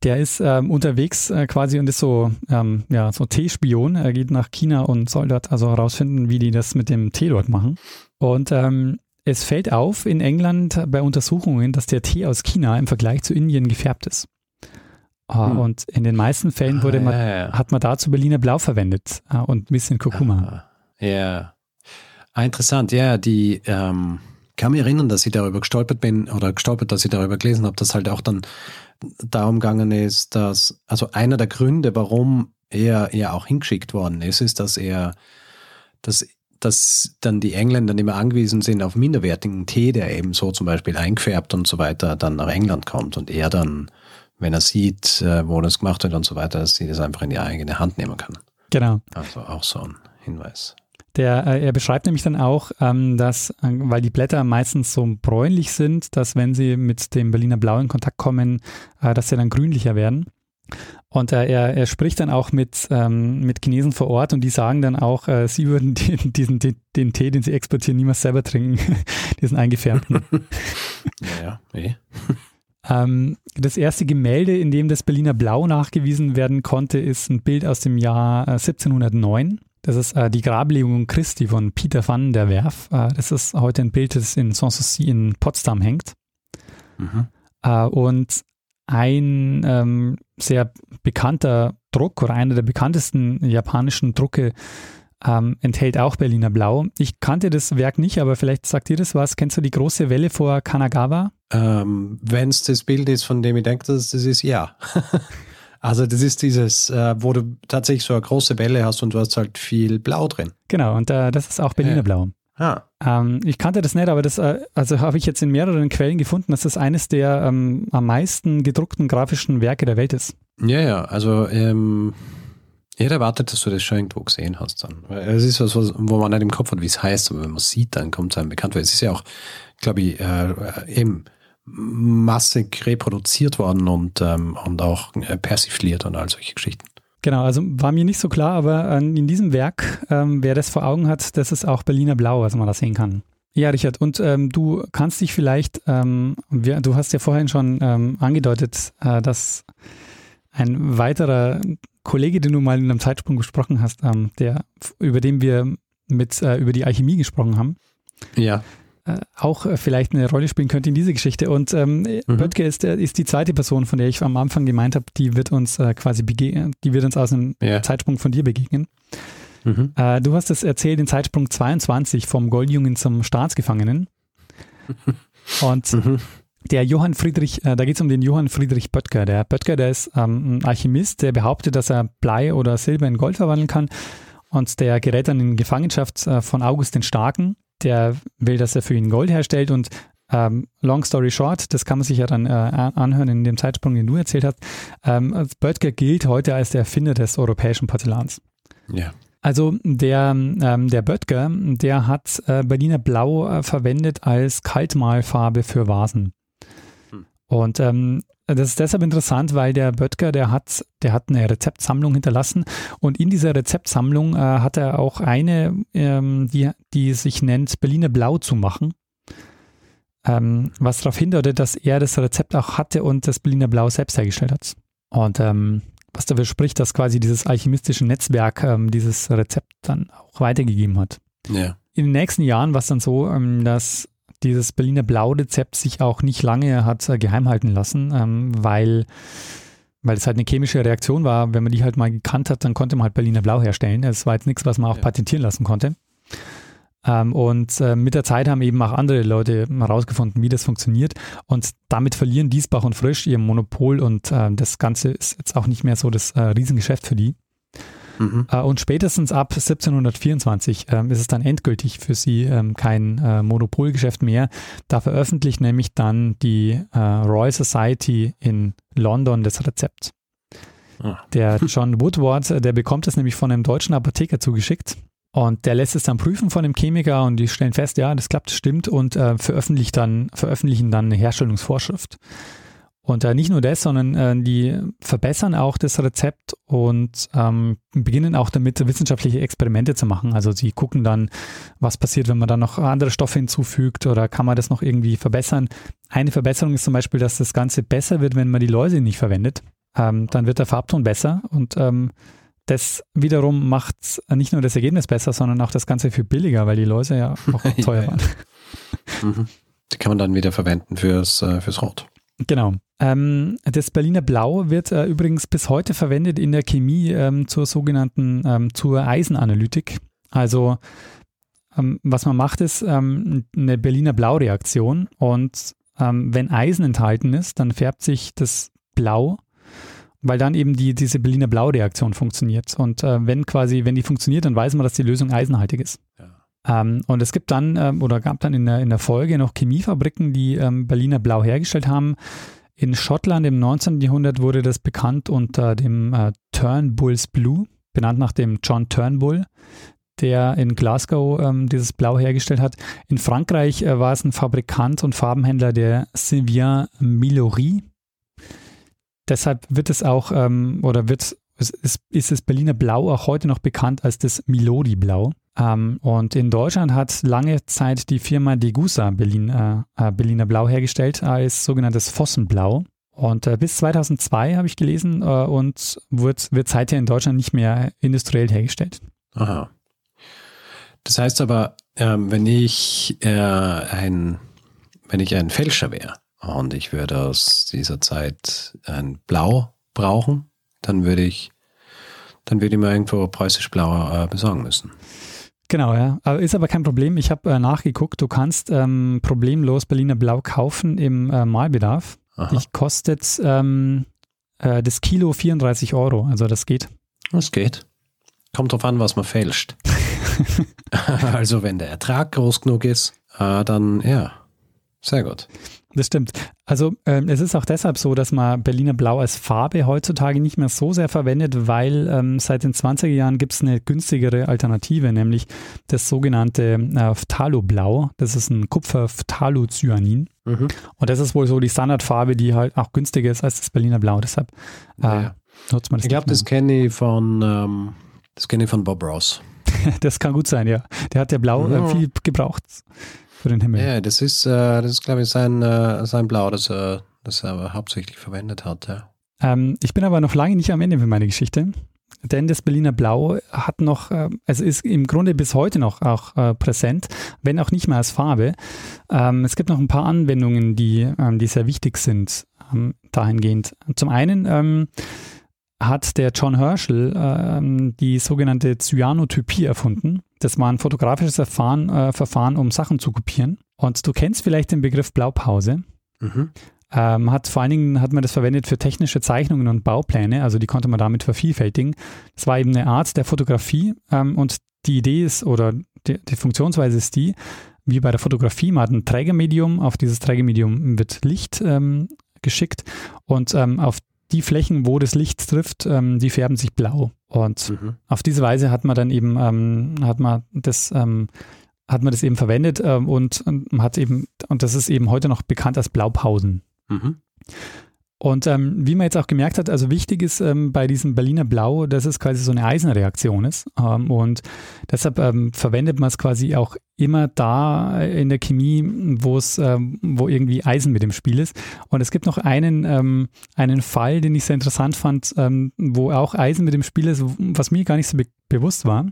der ist ähm, unterwegs äh, quasi und ist so, ähm, ja, so Teespion. Er geht nach China und soll dort also herausfinden, wie die das mit dem Tee dort machen. Und ähm, es fällt auf in England bei Untersuchungen, dass der Tee aus China im Vergleich zu Indien gefärbt ist. Ah, Hm. Und in den meisten Fällen wurde Ah, man, ja, ja. hat man dazu Berliner Blau verwendet äh, und ein bisschen Kurkuma. Ah, Ja. Ah, interessant, ja, die ähm, kann mich erinnern, dass ich darüber gestolpert bin oder gestolpert, dass ich darüber gelesen habe, dass halt auch dann darum gegangen ist, dass, also einer der Gründe, warum er ja auch hingeschickt worden ist, ist, dass er, dass, dass dann die Engländer nicht mehr angewiesen sind auf minderwertigen Tee, der eben so zum Beispiel eingefärbt und so weiter dann nach England kommt und er dann, wenn er sieht, äh, wo das gemacht wird und so weiter, dass sie das einfach in die eigene Hand nehmen kann. Genau. Also auch so ein Hinweis. Der, äh, er beschreibt nämlich dann auch, ähm, dass, äh, weil die Blätter meistens so bräunlich sind, dass wenn sie mit dem Berliner Blau in Kontakt kommen, äh, dass sie dann grünlicher werden. Und äh, er, er spricht dann auch mit, ähm, mit Chinesen vor Ort und die sagen dann auch, äh, sie würden den, diesen, den, den Tee, den sie exportieren, niemals selber trinken, diesen eingefärbten. Ja, ja, eh. Ähm, das erste Gemälde, in dem das Berliner Blau nachgewiesen werden konnte, ist ein Bild aus dem Jahr äh, 1709. Das ist äh, die Grablegung Christi von Peter van der Werf. Äh, das ist heute ein Bild, das in Sanssouci in Potsdam hängt. Mhm. Äh, und ein ähm, sehr bekannter Druck oder einer der bekanntesten japanischen Drucke ähm, enthält auch Berliner Blau. Ich kannte das Werk nicht, aber vielleicht sagt ihr das was. Kennst du die große Welle vor Kanagawa? Ähm, Wenn es das Bild ist, von dem ich denke, dass das ist, ja. also das ist dieses, äh, wo du tatsächlich so eine große Welle hast und du hast halt viel Blau drin. Genau, und äh, das ist auch Berliner Ja. Blau. Ah. Ähm, ich kannte das nicht, aber das äh, also habe ich jetzt in mehreren Quellen gefunden, dass das eines der ähm, am meisten gedruckten grafischen Werke der Welt ist. Ja, ja, also ähm, ich hätte erwartet, dass du das schon irgendwo gesehen hast dann. Es ist was, was, wo man nicht im Kopf hat, wie es heißt, aber wenn man es sieht, dann kommt es einem bekannt. Weil es ist ja auch, glaube ich, äh, eben massig reproduziert worden und, ähm, und auch äh, persifliert und all solche Geschichten. Genau, also war mir nicht so klar, aber äh, in diesem Werk, ähm, wer das vor Augen hat, das ist auch Berliner Blau, also man das sehen kann. Ja, Richard, und ähm, du kannst dich vielleicht, ähm, wir, du hast ja vorhin schon ähm, angedeutet, äh, dass ein weiterer Kollege, den du mal in einem Zeitsprung gesprochen hast, ähm, der, über den wir mit äh, über die Alchemie gesprochen haben, Ja. Äh, auch äh, vielleicht eine Rolle spielen könnte in dieser Geschichte. Und ähm, Mhm. Böttger ist, ist die zweite Person, von der ich am Anfang gemeint habe, die wird uns äh, quasi begegnen, die wird uns aus einem Ja. Zeitsprung von dir begegnen. Mhm. Äh, du hast es erzählt, den Zeitsprung 22 vom Goldjungen zum Staatsgefangenen. Und Mhm. der Johann Friedrich, äh, da geht es um den Johann Friedrich Böttger. Der Böttger, der ist ähm, ein Alchemist, der behauptet, dass er Blei oder Silber in Gold verwandeln kann. Und der gerät dann in Gefangenschaft äh, von August den Starken. Der will, dass er für ihn Gold herstellt. Und ähm, long story short, das kann man sich ja dann äh, anhören in dem Zeitsprung, den du erzählt hast. Ähm, Böttger gilt heute als der Erfinder des europäischen Porzellan. Ja. Also der, ähm, der Böttger, der hat äh, Berliner Blau äh, verwendet als Kaltmalfarbe für Vasen. Hm. Und ähm, das ist deshalb interessant, weil der Böttger, der hat, der hat eine Rezeptsammlung hinterlassen und in dieser Rezeptsammlung äh, hat er auch eine, ähm, die, die sich nennt Berliner Blau zu machen. Ähm, was darauf hindeutet, dass er das Rezept auch hatte und das Berliner Blau selbst hergestellt hat. Und ähm, was dafür spricht, dass quasi dieses alchemistische Netzwerk ähm, dieses Rezept dann auch weitergegeben hat. Ja. In den nächsten Jahren war es dann so, ähm, dass dieses Berliner Blau-Rezept sich auch nicht lange hat äh, geheim halten lassen, ähm, weil, weil es halt eine chemische Reaktion war. Wenn man die halt mal gekannt hat, dann konnte man halt Berliner Blau herstellen. Es war jetzt nichts, was man auch Ja. patentieren lassen konnte. Ähm, und äh, mit der Zeit haben eben auch andere Leute herausgefunden, wie das funktioniert. Und damit verlieren Diesbach und Frisch ihr Monopol und äh, das Ganze ist jetzt auch nicht mehr so das äh, Riesengeschäft für die. Mhm. Äh, Und spätestens ab 1724 ähm, ist es dann endgültig für sie ähm, kein äh, Monopolgeschäft mehr. Da veröffentlicht nämlich dann die äh, Royal Society in London das Rezept. Ah. Der John Woodward, äh, der bekommt es nämlich von einem deutschen Apotheker zugeschickt. Und der lässt es dann prüfen von dem Chemiker und die stellen fest, ja, das klappt, das stimmt und äh, veröffentlicht dann, veröffentlichen dann eine Herstellungsvorschrift. Und äh, nicht nur das, sondern äh, die verbessern auch das Rezept und ähm, beginnen auch damit, wissenschaftliche Experimente zu machen. Also sie gucken dann, was passiert, wenn man dann noch andere Stoffe hinzufügt oder kann man das noch irgendwie verbessern. Eine Verbesserung ist zum Beispiel, dass das Ganze besser wird, wenn man die Läuse nicht verwendet. Ähm, dann wird der Farbton besser und ähm, das wiederum macht nicht nur das Ergebnis besser, sondern auch das Ganze viel billiger, weil die Läuse ja auch teuer waren. Mhm. Die kann man dann wieder verwenden fürs, äh, fürs Rot. Genau. Ähm, das Berliner Blau wird äh, übrigens bis heute verwendet in der Chemie ähm, zur sogenannten ähm, zur Eisenanalytik. Also ähm, was man macht, ist ähm, eine Berliner Blau-Reaktion und ähm, wenn Eisen enthalten ist, dann färbt sich das Blau, weil dann eben die, diese Berliner Blau-Reaktion funktioniert. Und äh, wenn quasi, wenn die funktioniert, dann weiß man, dass die Lösung eisenhaltig ist. Ähm, und es gibt dann ähm, oder gab dann in der, in der Folge noch Chemiefabriken, die ähm, Berliner Blau hergestellt haben. In Schottland im 19. Jahrhundert wurde das bekannt unter dem äh, Turnbull's Blue, benannt nach dem John Turnbull, der in Glasgow ähm, dieses Blau hergestellt hat. In Frankreich äh, war es ein Fabrikant und Farbenhändler, der Sylvain Millory. Deshalb wird es auch, ähm, oder wird, ist, ist das Berliner Blau auch heute noch bekannt als das Milori Blau. Ähm, und in Deutschland hat lange Zeit die Firma Degussa Berlin, äh, äh, Berliner Blau hergestellt als sogenanntes Fossenblau. Und äh, bis 2002 habe ich gelesen äh, und wird, wird seither in Deutschland nicht mehr industriell hergestellt. Aha. Das heißt aber, ähm, wenn ich äh, ein, wenn ich ein Fälscher wäre und ich würde aus dieser Zeit ein Blau brauchen, dann würde ich, dann würde ich mir irgendwo preußisch Blau äh, besorgen müssen. Genau, ja. Aber ist aber kein Problem. Ich habe äh, nachgeguckt. Du kannst ähm, problemlos Berliner Blau kaufen im äh, Malbedarf. Aha. Dich kostet ähm, äh, das Kilo 34 Euro. Also das geht. Das geht. Kommt drauf an, was man fälscht. also wenn der Ertrag groß genug ist, äh, dann ja, sehr gut. Das stimmt. Also ähm, es ist auch deshalb so, dass man Berliner Blau als Farbe heutzutage nicht mehr so sehr verwendet, weil ähm, seit den 20er Jahren gibt es eine günstigere Alternative, nämlich das sogenannte äh, Phthaloblau. Das ist ein Kupfer-Phthalocyanin. Mhm. Und das ist wohl so die Standardfarbe, die halt auch günstiger ist als das Berliner Blau. Deshalb äh, Ja. nutzt man das Ich glaube, nicht das kenne ich von, ähm, das kenne ich von Bob Ross. das kann gut sein, ja. Der hat ja Blau Ja. äh, viel gebraucht für den Himmel. Ja, das ist, äh, das ist, glaube ich, sein, äh, sein Blau, das, äh, das er hauptsächlich verwendet hat. Ja. Ähm, ich bin aber noch lange nicht am Ende für meine Geschichte, denn das Berliner Blau hat noch, äh, also ist im Grunde bis heute noch auch äh, präsent, wenn auch nicht mehr als Farbe. Ähm, es gibt noch ein paar Anwendungen, die, ähm, die sehr wichtig sind ähm, dahingehend. Zum einen hat der John Herschel ähm, die sogenannte Cyanotypie erfunden. Das war ein fotografisches Verfahren, äh, Verfahren, um Sachen zu kopieren. Und du kennst vielleicht den Begriff Blaupause. Mhm. Ähm, hat vor allen Dingen hat man das verwendet für technische Zeichnungen und Baupläne, also die konnte man damit vervielfältigen. Das war eben eine Art der Fotografie ähm, und die Idee ist oder die, die Funktionsweise ist die, wie bei der Fotografie, man hat ein Trägermedium, auf dieses Trägermedium wird Licht ähm, geschickt und ähm, auf die Flächen, wo das Licht trifft, ähm, die färben sich blau. Und Mhm. auf diese Weise hat man dann eben, ähm, hat man das, ähm, hat man das eben verwendet ähm, und, und hat eben, und das ist eben heute noch bekannt als Blaupausen. Mhm. Und ähm, wie man jetzt auch gemerkt hat, also wichtig ist ähm, bei diesem Berliner Blau, dass es quasi so eine Eisenreaktion ist. Ähm, und deshalb ähm, verwendet man es quasi auch immer da in der Chemie, wo es, ähm, wo irgendwie Eisen mit im Spiel ist. Und es gibt noch einen, ähm, einen Fall, den ich sehr interessant fand, wo auch Eisen mit im Spiel ist, was mir gar nicht so be bewusst war.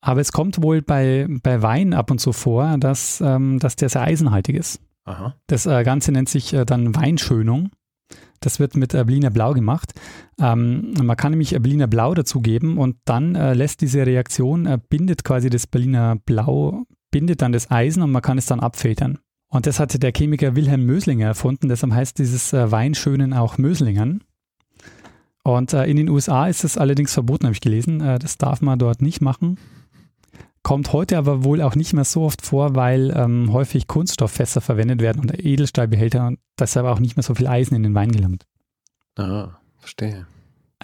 Aber es kommt wohl bei, bei Wein ab und zu vor, dass, dass der sehr eisenhaltig ist. Aha. Das äh, Ganze nennt sich äh, dann Weinschönung. Das wird mit äh, Berliner Blau gemacht. Ähm, man kann nämlich äh, Berliner Blau dazugeben und dann äh, lässt diese Reaktion, äh, bindet quasi das Berliner Blau, bindet dann das Eisen und man kann es dann abfiltern. Und das hatte der Chemiker Wilhelm Möslinger erfunden, deshalb heißt dieses Weinschönen auch Möslingern. Und in den USA ist es allerdings verboten, habe ich gelesen. Das darf man dort nicht machen. Kommt heute aber wohl auch nicht mehr so oft vor, weil ähm, häufig Kunststofffässer verwendet werden oder Edelstahlbehälter und deshalb auch nicht mehr so viel Eisen in den Wein gelangt. Aha, verstehe.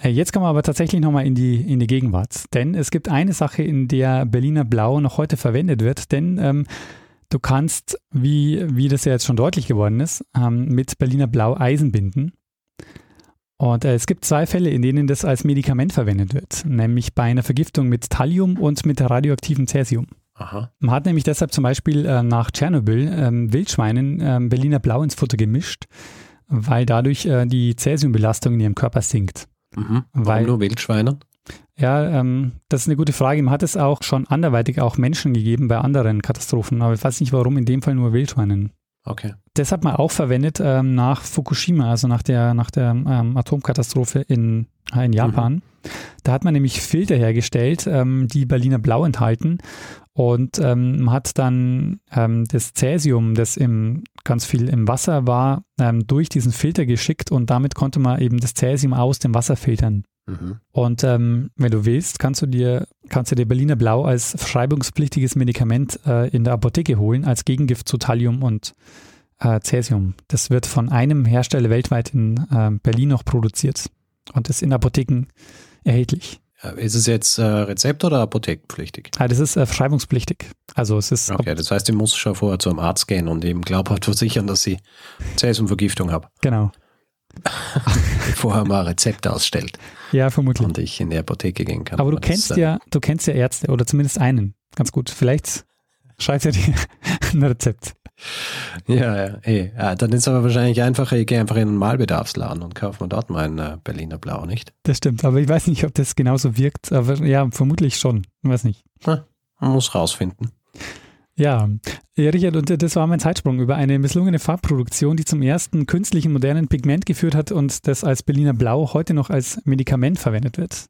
Äh, Jetzt kommen wir aber tatsächlich nochmal in die, in die Gegenwart. Denn es gibt eine Sache, in der Berliner Blau noch heute verwendet wird, denn ähm, Du kannst, wie, wie das ja jetzt schon deutlich geworden ist, ähm, mit Berliner Blau Eisen binden. Und äh, es gibt zwei Fälle, in denen das als Medikament verwendet wird, nämlich bei einer Vergiftung mit Thallium und mit radioaktivem Cäsium. Aha. Man hat nämlich deshalb zum Beispiel äh, nach Tschernobyl ähm, Wildschweinen ähm, Berliner Blau ins Futter gemischt, weil dadurch äh, die Cäsiumbelastung in ihrem Körper sinkt. Mhm. Warum Weil- nur Wildschweine? Ja, ähm, das ist eine gute Frage. Man hat es auch schon anderweitig auch Menschen gegeben bei anderen Katastrophen, aber ich weiß nicht, warum in dem Fall nur Wildschweinen. Okay. Das hat man auch verwendet ähm, nach Fukushima, also nach der, nach der ähm, Atomkatastrophe in, äh, in Japan. Da hat man nämlich Filter hergestellt, ähm, die Berliner Blau enthalten. Und ähm, man hat dann ähm, das Cäsium, das im, ganz viel im Wasser war, ähm, durch diesen Filter geschickt und damit konnte man eben das Cäsium aus dem Wasser filtern. Mhm. Und wenn du willst, kannst du dir, kannst du dir Berliner Blau als verschreibungspflichtiges Medikament äh, in der Apotheke holen, als Gegengift zu Thallium und äh, Cäsium. Das wird von einem Hersteller weltweit in äh, Berlin noch produziert und ist in Apotheken erhältlich. Ist es jetzt äh, Rezept oder apothekenpflichtig? Ah, das ist äh, verschreibungspflichtig. Also es ist, Okay, das heißt, ich muss schon vorher zum Arzt gehen und ihm glaubhaft versichern, dass ich Cäsiumvergiftung habe, genau. bevor er mal ein Rezept ausstellt Ja, vermutlich. und ich in die Apotheke gehen kann. Aber du Das, kennst äh, ja, du kennst ja Ärzte oder zumindest einen. Ganz gut. Vielleicht schreibt er dir ein Rezept. Ja, ja, eh. ja, dann ist aber wahrscheinlich einfacher, ich gehe einfach in einen Malbedarfsladen und kaufe mir dort mein äh, Berliner Blau, nicht? Das stimmt, aber ich weiß nicht, ob das genauso wirkt. Aber ja, vermutlich schon. Ich weiß nicht. Man muss rausfinden. Ja, ja, Richard, und das war mein Zeitsprung über eine misslungene Farbproduktion, die zum ersten künstlichen modernen Pigment geführt hat und das als Berliner Blau heute noch als Medikament verwendet wird.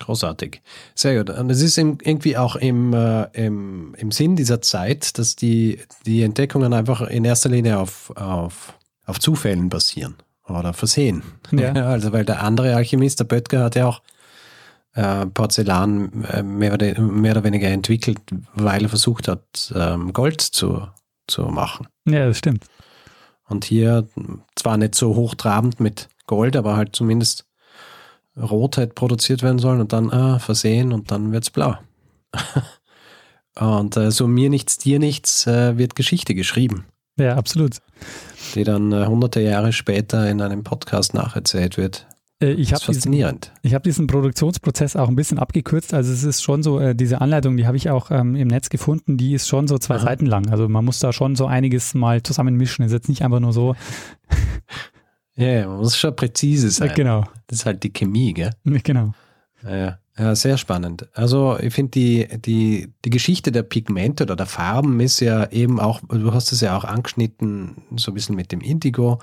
Großartig. Sehr gut. Und es ist irgendwie auch im, äh, im, im Sinn dieser Zeit, dass die, die Entdeckungen einfach in erster Linie auf, auf, auf Zufällen basieren oder Versehen. Ja. also weil der andere Alchemist, der Böttger, hat ja auch äh, Porzellan äh, mehr, oder, mehr oder weniger entwickelt, weil er versucht hat, ähm, Gold zu, zu machen. Ja, das stimmt. Und hier zwar nicht so hochtrabend mit Gold, aber halt zumindest Rotheit produziert werden sollen und dann ah, versehen und dann wird's blau. und äh, so mir nichts, dir nichts äh, wird Geschichte geschrieben, Ja, absolut. die dann äh, hunderte Jahre später in einem Podcast nacherzählt wird. Äh, ich habe diesen, ich hab diesen Produktionsprozess auch ein bisschen abgekürzt. Also es ist schon so, äh, diese Anleitung, die habe ich auch ähm, im Netz gefunden, die ist schon so zwei Aha. Seiten lang. Also man muss da schon so einiges mal zusammenmischen. Ist jetzt nicht einfach nur so. Ja, ja, man muss schon präzise sein. Äh, genau, Das ist halt die Chemie, gell? genau. Ja, ja. sehr spannend. Also ich finde die, die, die Geschichte der Pigmente oder der Farben ist ja eben auch, du hast es ja auch angeschnitten, so ein bisschen mit dem Indigo.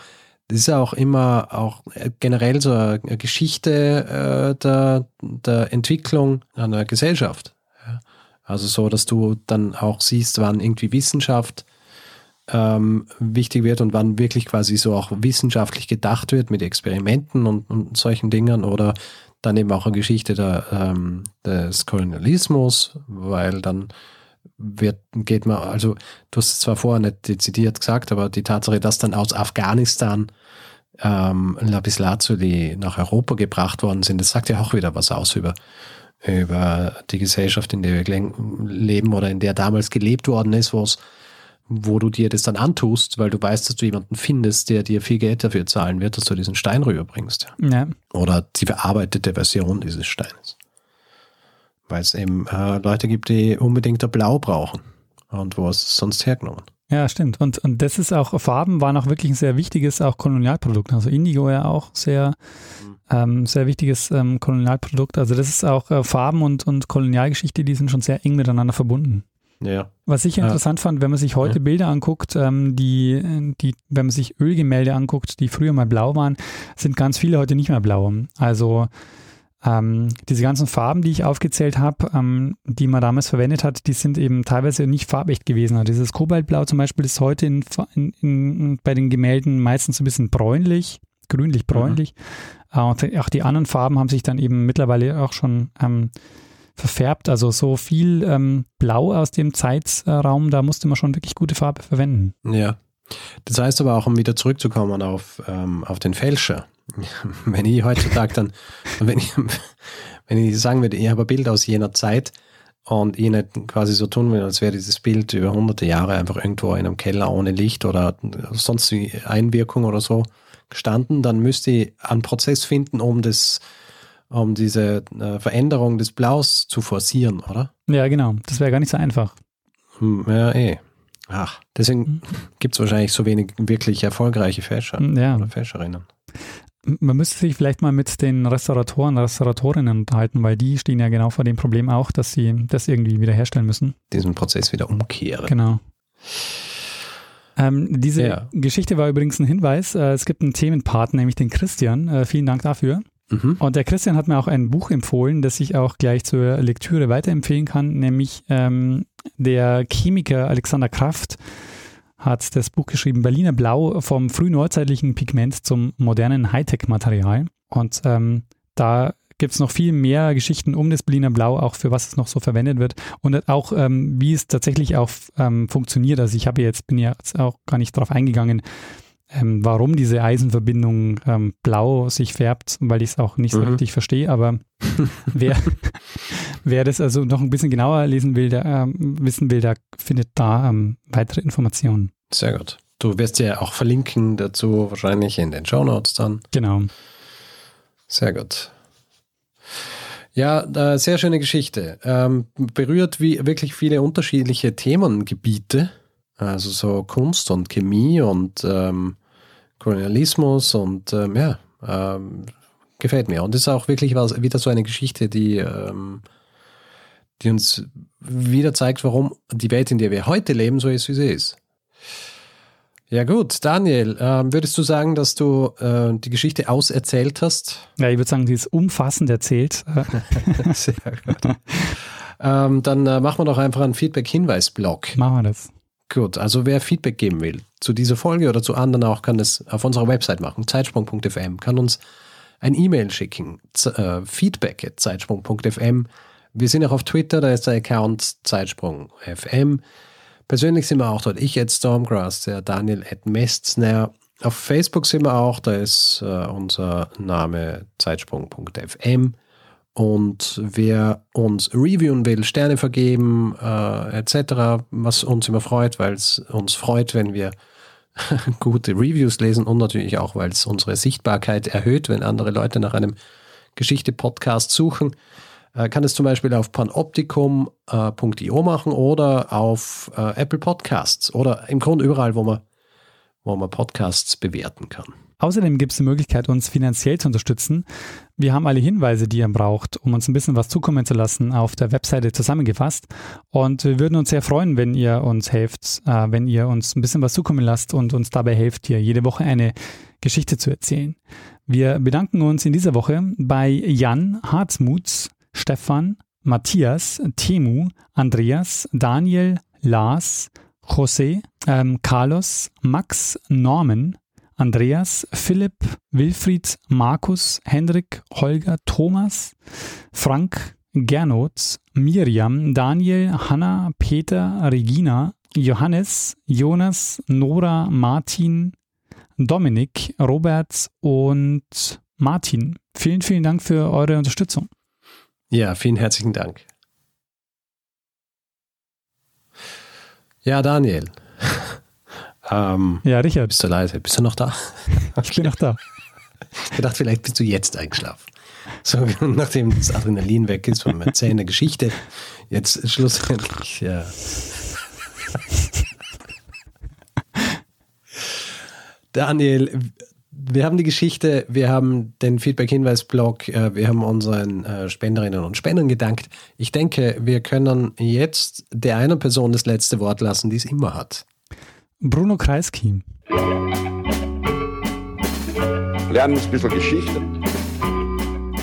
Das ist ja auch immer auch generell so eine Geschichte äh, der, der Entwicklung einer Gesellschaft. Also so, dass du dann auch siehst, wann irgendwie Wissenschaft ähm, wichtig wird und wann wirklich quasi so auch wissenschaftlich gedacht wird mit Experimenten und, und solchen Dingen oder dann eben auch eine Geschichte der, ähm, des Kolonialismus, weil dann wird, geht man, also du hast es zwar vorher nicht dezidiert gesagt, aber die Tatsache, dass dann aus Afghanistan ähm, Lapislazuli nach Europa gebracht worden sind, das sagt ja auch wieder was aus über, über die Gesellschaft, in der wir leben oder in der damals gelebt worden ist, wo es wo du dir das dann antust, weil du weißt, dass du jemanden findest, der dir viel Geld dafür zahlen wird, dass du diesen Stein rüberbringst. Ja, Oder die verarbeitete Version dieses Steines. Weil es eben äh, Leute gibt, die unbedingt ein Blau brauchen. Und wo ist es sonst hergenommen? Ja, stimmt. Und, und das ist auch, Farben waren auch wirklich ein sehr wichtiges auch Kolonialprodukt. Also Indigo ja auch sehr, ähm, sehr wichtiges ähm, Kolonialprodukt. Also das ist auch äh, Farben und, und Kolonialgeschichte, die sind schon sehr eng miteinander verbunden. Ja. Was ich Ja. interessant fand, wenn man sich heute Ja. Bilder anguckt, ähm, die, die, wenn man sich Ölgemälde anguckt, die früher mal blau waren, sind ganz viele heute nicht mehr blau. Also ähm, diese ganzen Farben, die ich aufgezählt habe, ähm, die man damals verwendet hat, die sind eben teilweise nicht farbecht gewesen. Also dieses Kobaltblau zum Beispiel ist heute in, in, in, bei den Gemälden meistens ein bisschen bräunlich, grünlich-bräunlich. Äh, und auch die anderen Farben haben sich dann eben mittlerweile auch schon ähm, verfärbt. Also so viel ähm, Blau aus dem Zeitraum, da musste man schon wirklich gute Farbe verwenden. Ja. Das heißt aber auch, um wieder zurückzukommen auf, ähm, auf den Fälscher. Wenn ich heutzutage dann, wenn ich, wenn ich sagen würde, ich habe ein Bild aus jener Zeit und ich nicht quasi so tun will, als wäre dieses Bild über hunderte Jahre einfach irgendwo in einem Keller ohne Licht oder sonst Einwirkung oder so gestanden, dann müsste ich einen Prozess finden, um das, um diese äh, Veränderung des Blaus zu forcieren, oder? Ja, genau. Das wäre gar nicht so einfach. Hm, ja, eh. Ach, deswegen mhm. gibt es wahrscheinlich so wenig wirklich erfolgreiche Fälscher ja. oder Fälscherinnen man müsste sich vielleicht mal mit den Restauratoren, Restauratorinnen unterhalten, weil die stehen ja genau vor dem Problem auch, dass sie das irgendwie wiederherstellen müssen. Diesen Prozess wieder umkehren. Genau. Ähm, diese ja. Geschichte war übrigens ein Hinweis. Äh, es gibt einen Themenpart, nämlich den Christian. Äh, vielen Dank dafür. Mhm. Und der Christian hat mir auch ein Buch empfohlen, das ich auch gleich zur Lektüre weiterempfehlen kann, nämlich ähm, der Chemiker Alexander Kraft hat das Buch geschrieben Berliner Blau vom frühneuzeitlichen Pigment zum modernen Hightech-Material. Und ähm, da gibt es noch viel mehr Geschichten um das Berliner Blau, auch für was es noch so verwendet wird und auch ähm, wie es tatsächlich auch ähm, funktioniert. Also ich habe jetzt, bin ja jetzt auch gar nicht darauf eingegangen, ähm, warum diese Eisenverbindung ähm, blau sich färbt, weil ich es auch nicht so mhm. richtig verstehe. Aber wer, wer das also noch ein bisschen genauer lesen will, der ähm, wissen will, der findet da ähm, weitere Informationen. Sehr gut. Du wirst ja auch verlinken dazu, wahrscheinlich in den Show Notes dann. Genau. Sehr gut. Ja, äh, sehr schöne Geschichte. Ähm, berührt wie wirklich viele unterschiedliche Themengebiete, also so Kunst und Chemie und ähm, Kolonialismus und ähm, ja, ähm, gefällt mir. Und ist auch wirklich was, wieder so eine Geschichte, die, ähm, die uns wieder zeigt, warum die Welt, in der wir heute leben, so ist, wie sie ist. Ja gut, Daniel, äh, würdest du sagen, dass du äh, die Geschichte auserzählt hast? Ja, ich würde sagen, die ist umfassend erzählt. Sehr gut. ähm, dann äh, machen wir doch einfach einen Feedback-Hinweis-Blog. Machen wir das. Gut, also wer Feedback geben will zu dieser Folge oder zu anderen auch, kann das auf unserer Website machen, zeitsprung.fm, kann uns ein E-Mail schicken, äh, feedback at zeitsprung.fm. Wir sind auch auf Twitter, da ist der Account zeitsprung.fm. Persönlich sind wir auch dort. Ich at Stormgrass, der Daniel at Mestner. Auf Facebook sind wir auch, da ist äh, unser Name zeitsprung.fm. Und wer uns reviewen will, Sterne vergeben, äh, etc., was uns immer freut, weil es uns freut, wenn wir gute Reviews lesen und natürlich auch, weil es unsere Sichtbarkeit erhöht, wenn andere Leute nach einem Geschichte-Podcast suchen. Äh, kann es zum Beispiel auf panoptikum.io äh, machen oder auf äh, Apple Podcasts oder im Grunde überall, wo man, wo man Podcasts bewerten kann. Außerdem gibt es die Möglichkeit, uns finanziell zu unterstützen. Wir haben alle Hinweise, die ihr braucht, um uns ein bisschen was zukommen zu lassen, auf der Webseite zusammengefasst. Und wir würden uns sehr freuen, wenn ihr uns helft, äh, wenn ihr uns ein bisschen was zukommen lasst und uns dabei helft, hier jede Woche eine Geschichte zu erzählen. Wir bedanken uns in dieser Woche bei Jan Harzmuths, Stefan, Matthias, Temu, Andreas, Daniel, Lars, José, ähm, Carlos, Max, Norman, Andreas, Philipp, Wilfried, Markus, Hendrik, Holger, Thomas, Frank, Gernot, Miriam, Daniel, Hanna, Peter, Regina, Johannes, Jonas, Nora, Martin, Dominik, Robert und Martin. Vielen, vielen Dank für eure Unterstützung. Ja, vielen herzlichen Dank. Ja, Daniel. Ähm, ja, Richard. Bist du leise? Bist du noch da? ich bin noch da. Ich dachte, vielleicht bist du jetzt eingeschlafen. So, nachdem das Adrenalin weg ist von Erzählen der Geschichte, jetzt schlussendlich, ja. Daniel, wir haben die Geschichte, wir haben den Feedback-Hinweis-Blog, äh, wir haben unseren äh, Spenderinnen und Spendern gedankt. Ich denke, wir können jetzt der einen Person das letzte Wort lassen, die es immer hat. Bruno Kreisky. Lernen ein bisschen Geschichte.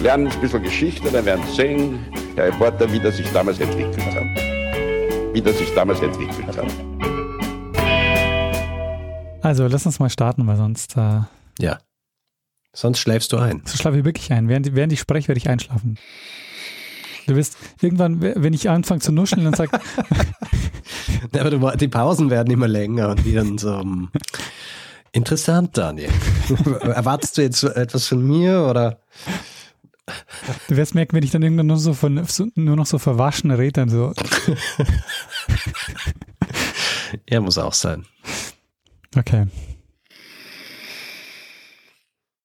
Lernen ein bisschen Geschichte, dann werden Sie sehen, Herr Reporter, wie das sich damals entwickelt hat. Wie das sich damals entwickelt hat. Also, lass uns mal starten, weil sonst. Äh ja. Sonst schläfst du ein. So schlafe ich wirklich ein. Während, während ich spreche, werde ich einschlafen. Du wirst irgendwann, wenn ich anfange zu nuscheln und sage. aber die Pausen werden immer länger und wieder so. Um, interessant, Daniel. Erwartest du jetzt etwas von mir oder? Du wirst merken, wenn ich dann irgendwann nur so von so, nur noch so verwaschen rede, dann so. er muss auch sein. Okay.